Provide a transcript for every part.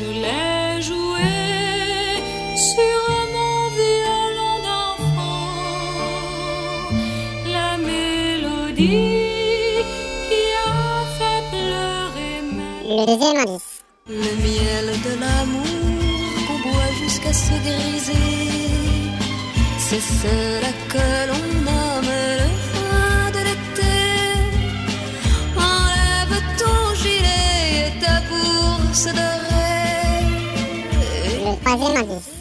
je l'ai joué sur mon violon d'enfant. La mélodie qui a fait pleurer mes Le deuxième indice. le miel de l'amour qu'on boit jusqu'à se griser, c'est cela que l'on パジマです。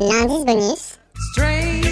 Lundi, bonus. Straight.